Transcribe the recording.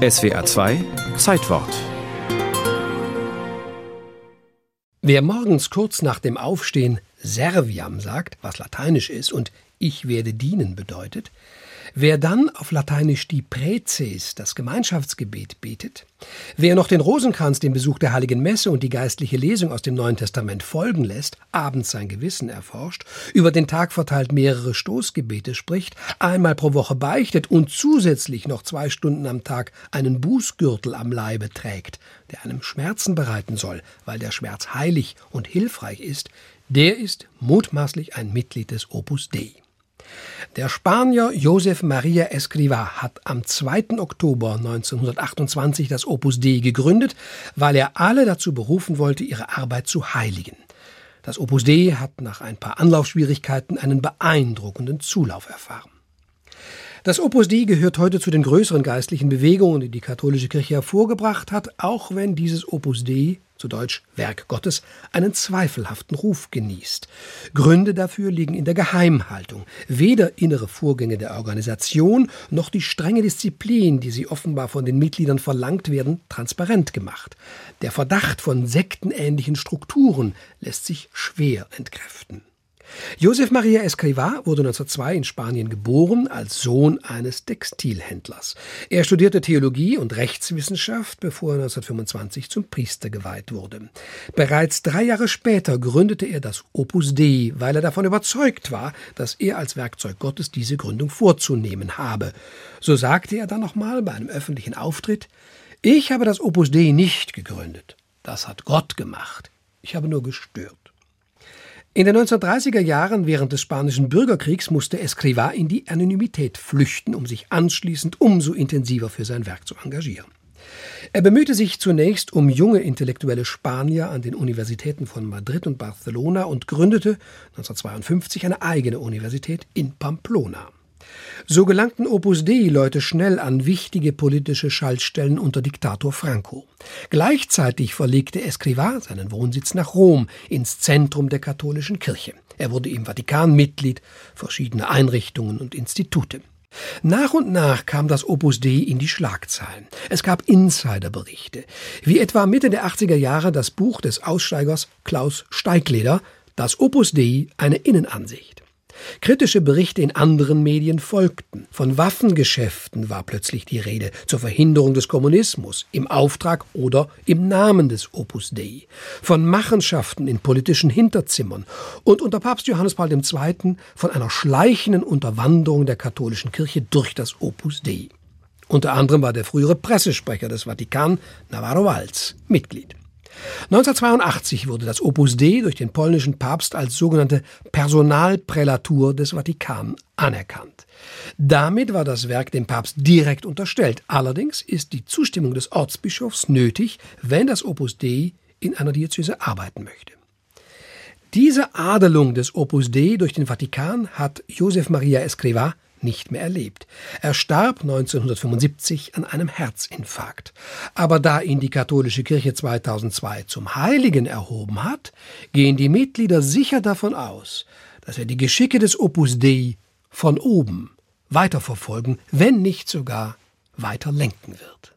SWA 2 Zeitwort. Wer morgens kurz nach dem Aufstehen Serviam sagt, was lateinisch ist und ich werde dienen bedeutet, Wer dann auf Lateinisch die Präzes, das Gemeinschaftsgebet, betet, wer noch den Rosenkranz, den Besuch der Heiligen Messe und die geistliche Lesung aus dem Neuen Testament folgen lässt, abends sein Gewissen erforscht, über den Tag verteilt mehrere Stoßgebete spricht, einmal pro Woche beichtet und zusätzlich noch zwei Stunden am Tag einen Bußgürtel am Leibe trägt, der einem Schmerzen bereiten soll, weil der Schmerz heilig und hilfreich ist, der ist mutmaßlich ein Mitglied des Opus Dei. Der Spanier Josef Maria Escrivá hat am 2. Oktober 1928 das Opus Dei gegründet, weil er alle dazu berufen wollte, ihre Arbeit zu heiligen. Das Opus Dei hat nach ein paar Anlaufschwierigkeiten einen beeindruckenden Zulauf erfahren. Das Opus Dei gehört heute zu den größeren geistlichen Bewegungen, die die katholische Kirche hervorgebracht hat, auch wenn dieses Opus Dei, zu Deutsch Werk Gottes, einen zweifelhaften Ruf genießt. Gründe dafür liegen in der Geheimhaltung. Weder innere Vorgänge der Organisation noch die strenge Disziplin, die sie offenbar von den Mitgliedern verlangt werden, transparent gemacht. Der Verdacht von sektenähnlichen Strukturen lässt sich schwer entkräften. Josef Maria Escrivá wurde 1902 in Spanien geboren als Sohn eines Textilhändlers. Er studierte Theologie und Rechtswissenschaft, bevor er 1925 zum Priester geweiht wurde. Bereits drei Jahre später gründete er das Opus Dei, weil er davon überzeugt war, dass er als Werkzeug Gottes diese Gründung vorzunehmen habe. So sagte er dann nochmal bei einem öffentlichen Auftritt, ich habe das Opus Dei nicht gegründet. Das hat Gott gemacht. Ich habe nur gestört. In den 1930er Jahren während des Spanischen Bürgerkriegs musste Escrivá in die Anonymität flüchten, um sich anschließend umso intensiver für sein Werk zu engagieren. Er bemühte sich zunächst um junge intellektuelle Spanier an den Universitäten von Madrid und Barcelona und gründete 1952 eine eigene Universität in Pamplona. So gelangten Opus Dei-Leute schnell an wichtige politische Schaltstellen unter Diktator Franco. Gleichzeitig verlegte Escrivá seinen Wohnsitz nach Rom, ins Zentrum der katholischen Kirche. Er wurde im Vatikan Mitglied verschiedener Einrichtungen und Institute. Nach und nach kam das Opus Dei in die Schlagzeilen. Es gab Insiderberichte, wie etwa Mitte der 80er Jahre das Buch des Aussteigers Klaus Steigleder, das Opus Dei eine Innenansicht. Kritische Berichte in anderen Medien folgten. Von Waffengeschäften war plötzlich die Rede zur Verhinderung des Kommunismus im Auftrag oder im Namen des Opus Dei. Von Machenschaften in politischen Hinterzimmern und unter Papst Johannes Paul II. von einer schleichenden Unterwanderung der katholischen Kirche durch das Opus Dei. Unter anderem war der frühere Pressesprecher des Vatikan, Navarro Valls, Mitglied. 1982 wurde das Opus Dei durch den polnischen Papst als sogenannte Personalprälatur des Vatikan anerkannt. Damit war das Werk dem Papst direkt unterstellt. Allerdings ist die Zustimmung des Ortsbischofs nötig, wenn das Opus Dei in einer Diözese arbeiten möchte. Diese Adelung des Opus Dei durch den Vatikan hat Josef Maria Escrivá nicht mehr erlebt. Er starb 1975 an einem Herzinfarkt. Aber da ihn die katholische Kirche 2002 zum Heiligen erhoben hat, gehen die Mitglieder sicher davon aus, dass er die Geschicke des Opus Dei von oben weiterverfolgen, wenn nicht sogar weiter lenken wird.